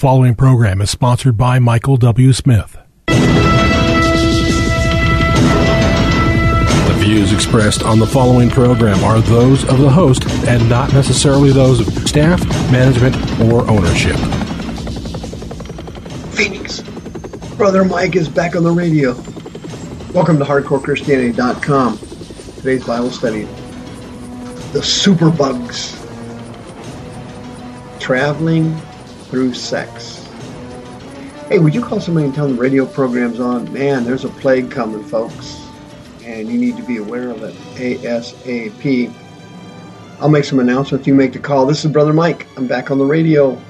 following program is sponsored by Michael W. Smith. The views expressed on the following program are those of the host and not necessarily those of staff, management, or ownership. Phoenix. Brother Mike is back on the radio. Welcome to HardcoreChristianity.com. Today's Bible study The Superbugs. Traveling through sex. Hey, would you call somebody and tell them the radio program's on? Man, there's a plague coming, folks, and you need to be aware of it ASAP. I'll make some announcements. You make the call. This is Brother Mike. I'm back on the radio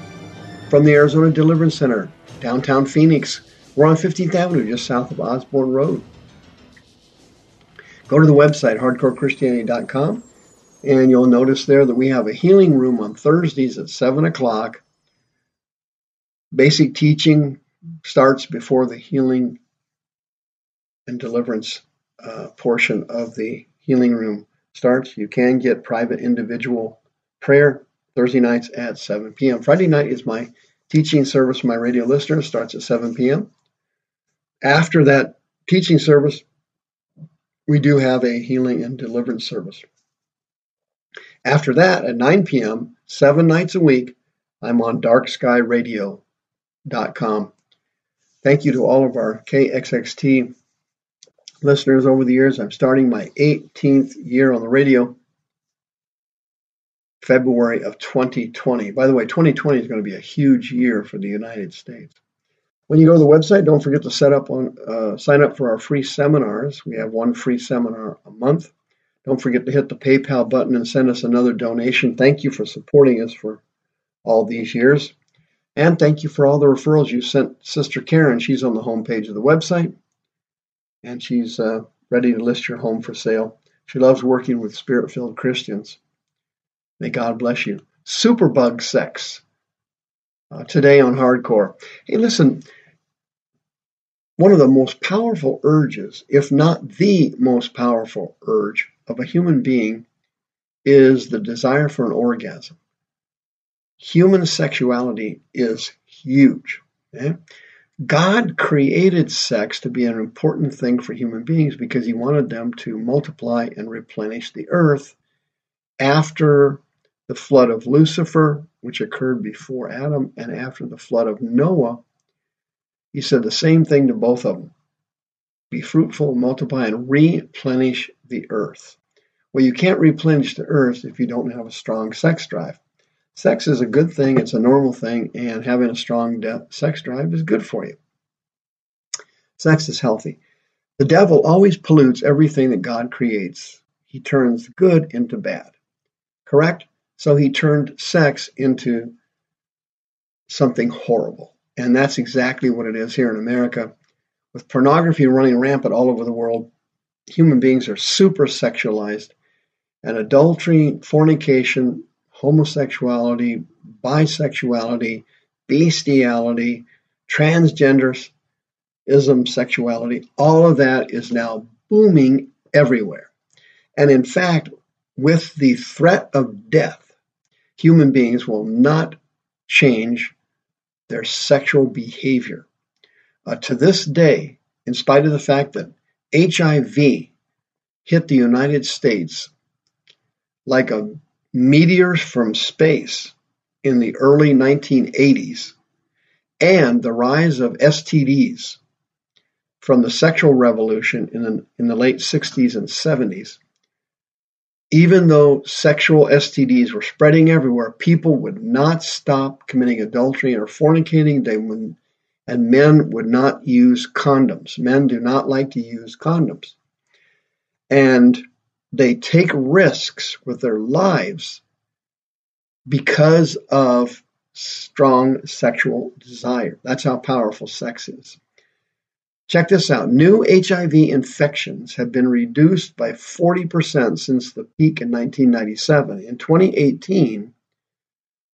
from the Arizona Deliverance Center, downtown Phoenix. We're on 15th Avenue, just south of Osborn Road. Go to the website, hardcorechristianity.com, and you'll notice there that we have a healing room on Thursdays at 7 o'clock Basic teaching starts before the healing and deliverance uh, portion of the healing room starts. You can get private individual prayer Thursday nights at 7 p.m. Friday night is my teaching service for my radio listeners, starts at 7 p.m. After that teaching service, we do have a healing and deliverance service. After that, at 9 p.m., seven nights a week, I'm on Dark Sky Radio com. Thank you to all of our KXXT listeners over the years. I'm starting my 18th year on the radio, February of 2020. By the way, 2020 is going to be a huge year for the United States. When you go to the website, don't forget to set up on uh, sign up for our free seminars. We have one free seminar a month. Don't forget to hit the PayPal button and send us another donation. Thank you for supporting us for all these years. And thank you for all the referrals you sent Sister Karen. She's on the homepage of the website and she's uh, ready to list your home for sale. She loves working with spirit filled Christians. May God bless you. Superbug sex. Uh, today on Hardcore. Hey, listen, one of the most powerful urges, if not the most powerful urge of a human being, is the desire for an orgasm human sexuality is huge. Okay? God created sex to be an important thing for human beings because he wanted them to multiply and replenish the earth after the flood of Lucifer, which occurred before Adam, and after the flood of Noah. He said the same thing to both of them be fruitful, multiply, and replenish the earth. Well, you can't replenish the earth if you don't have a strong sex drive. Sex is a good thing, it's a normal thing, and having a strong sex drive is good for you. Sex is healthy. The devil always pollutes everything that God creates. He turns good into bad. Correct? So he turned sex into something horrible. And that's exactly what it is here in America. With pornography running rampant all over the world, human beings are super sexualized, and adultery, fornication, homosexuality, bisexuality, bestiality, transgenderism, sexuality, all of that is now booming everywhere. And in fact, with the threat of death, human beings will not change their sexual behavior. Uh, to this day, in spite of the fact that HIV hit the United States like a meteors from space in the early 1980s and the rise of STDs from the sexual revolution in the, in the late 60s and 70s, even though sexual STDs were spreading everywhere, people would not stop committing adultery or fornicating. They would, and men would not use condoms. Men do not like to use condoms. And they take risks with their lives because of strong sexual desire. That's how powerful sex is. Check this out. New HIV infections have been reduced by 40% since the peak in 1997. In 2018,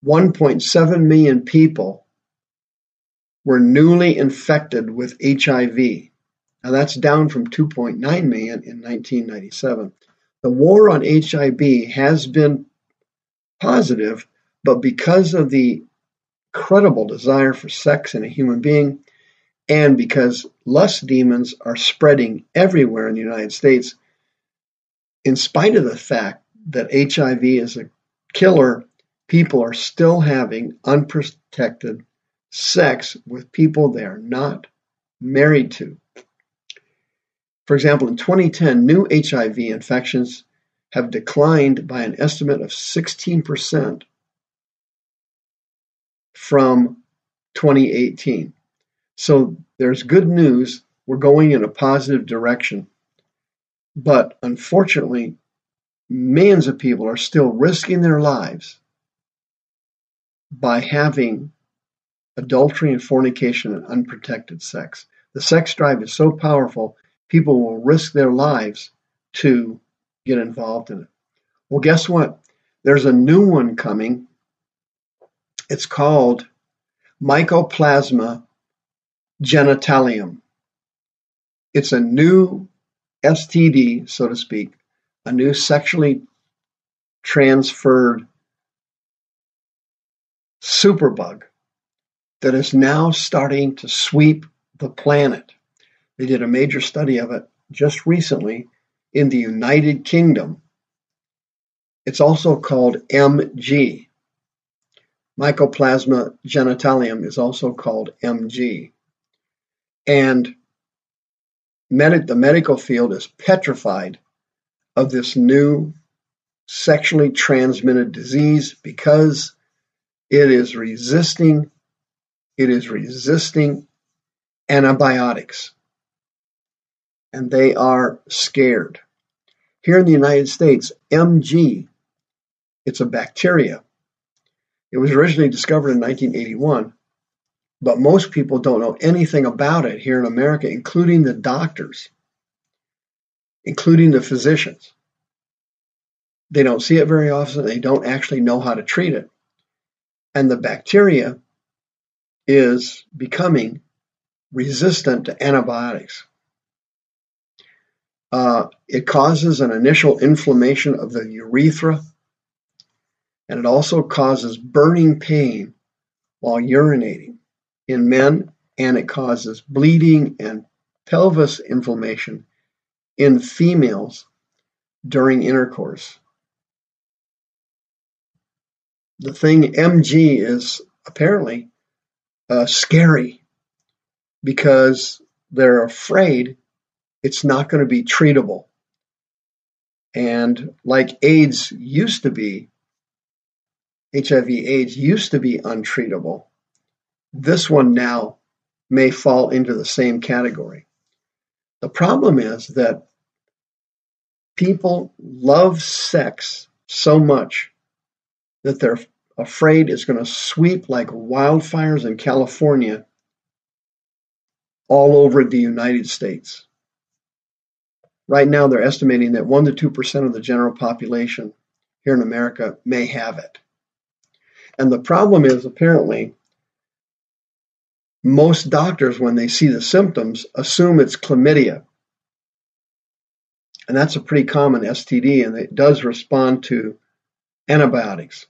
1.7 million people were newly infected with HIV. Now that's down from 2.9 million in 1997. The war on HIV has been positive, but because of the incredible desire for sex in a human being, and because lust demons are spreading everywhere in the United States, in spite of the fact that HIV is a killer, people are still having unprotected sex with people they are not married to. For example, in 2010, new HIV infections have declined by an estimate of 16% from 2018. So there's good news. We're going in a positive direction. But unfortunately, millions of people are still risking their lives by having adultery and fornication and unprotected sex. The sex drive is so powerful, people will risk their lives to get involved in it. Well, guess what? There's a new one coming. It's called Mycoplasma genitalium. It's a new STD, so to speak, a new sexually transferred superbug that is now starting to sweep the planet. They did a major study of it just recently in the United Kingdom. It's also called MG. Mycoplasma genitalium is also called MG. And med- the medical field is petrified of this new sexually transmitted disease because it is resisting it is resisting antibiotics. And they are scared. Here in the United States, MG, it's a bacteria. It was originally discovered in 1981, but most people don't know anything about it here in America, including the doctors, including the physicians. They don't see it very often. They don't actually know how to treat it. And the bacteria is becoming resistant to antibiotics. Uh, it causes an initial inflammation of the urethra, and it also causes burning pain while urinating in men, and it causes bleeding and pelvis inflammation in females during intercourse. The thing MG is apparently uh, scary because they're afraid it's not going to be treatable. And like AIDS used to be, HIV AIDS used to be untreatable. This one now may fall into the same category. The problem is that people love sex so much that they're afraid it's going to sweep like wildfires in California all over the United States. Right now, they're estimating that 1% to 2% of the general population here in America may have it. And the problem is apparently most doctors, when they see the symptoms, assume it's chlamydia. And that's a pretty common STD, and it does respond to antibiotics.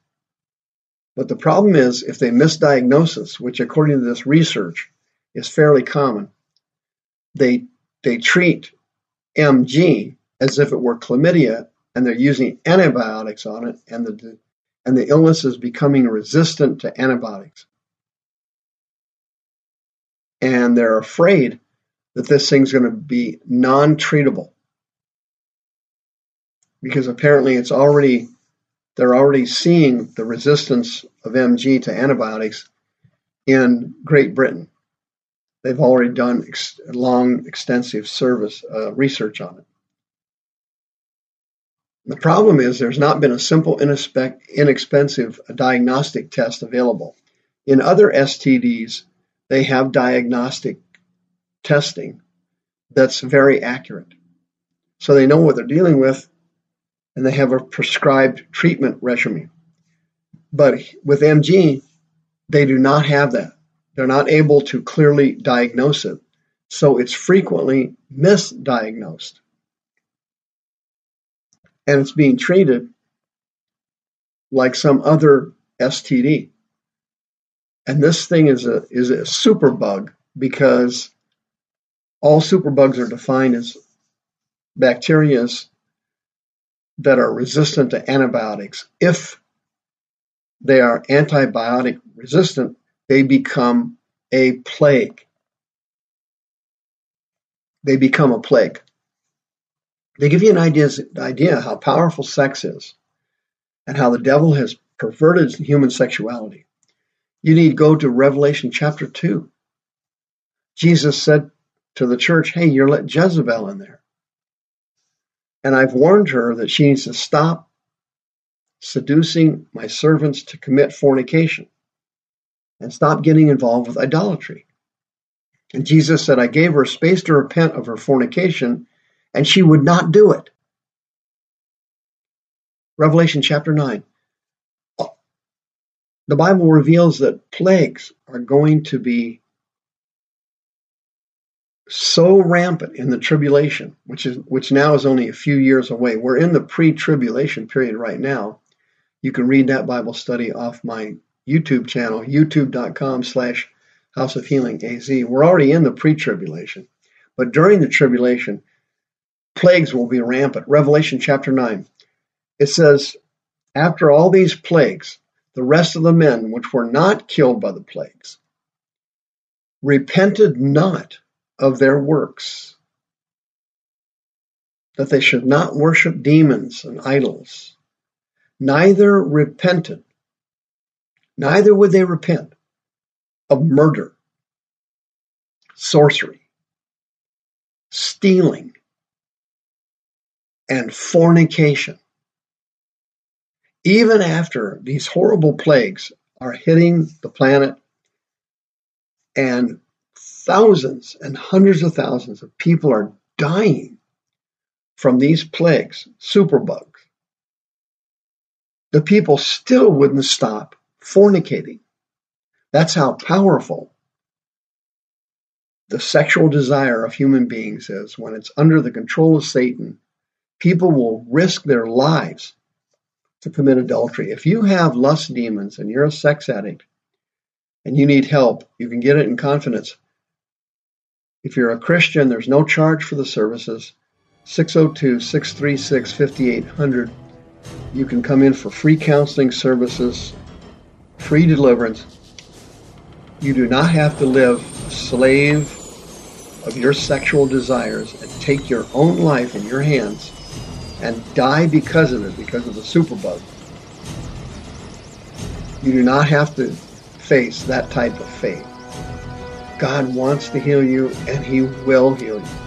But the problem is if they misdiagnose which according to this research is fairly common, they they treat MG as if it were chlamydia and they're using antibiotics on it and the and the illness is becoming resistant to antibiotics. And they're afraid that this thing's going to be non-treatable because apparently it's already they're already seeing the resistance of MG to antibiotics in Great Britain. They've already done ex- long, extensive service uh, research on it. The problem is there's not been a simple, inexpensive diagnostic test available. In other STDs, they have diagnostic testing that's very accurate. So they know what they're dealing with and they have a prescribed treatment regimen. But with MG, they do not have that. They're not able to clearly diagnose it. So it's frequently misdiagnosed. And it's being treated like some other STD. And this thing is a is a super bug because all superbugs are defined as bacteria that are resistant to antibiotics. If they are antibiotic resistant, they become a plague. They become a plague. They give you an idea, idea how powerful sex is and how the devil has perverted human sexuality. You need to go to Revelation chapter 2. Jesus said to the church, Hey, you're let Jezebel in there. And I've warned her that she needs to stop seducing my servants to commit fornication and stop getting involved with idolatry. And Jesus said, I gave her space to repent of her fornication, and she would not do it. Revelation chapter 9. The Bible reveals that plagues are going to be so rampant in the tribulation, which is which now is only a few years away. We're in the pre-tribulation period right now. You can read that Bible study off my YouTube channel, youtube.com slash House of Healing AZ. We're already in the pre-tribulation. But during the tribulation, plagues will be rampant. Revelation chapter 9. It says, After all these plagues, the rest of the men which were not killed by the plagues repented not of their works, that they should not worship demons and idols, neither repented, neither would they repent of murder, sorcery, stealing, and fornication. Even after these horrible plagues are hitting the planet and thousands and hundreds of thousands of people are dying from these plagues, superbugs, the people still wouldn't stop fornicating. That's how powerful the sexual desire of human beings is. When it's under the control of Satan, people will risk their lives to commit adultery. If you have lust demons and you're a sex addict and you need help, you can get it in confidence if you're a Christian, there's no charge for the services. 602 636 5800. You can come in for free counseling services, free deliverance. You do not have to live slave of your sexual desires and take your own life in your hands and die because of it, because of the superbug. You do not have to face that type of fate. God wants to heal you and He will heal you.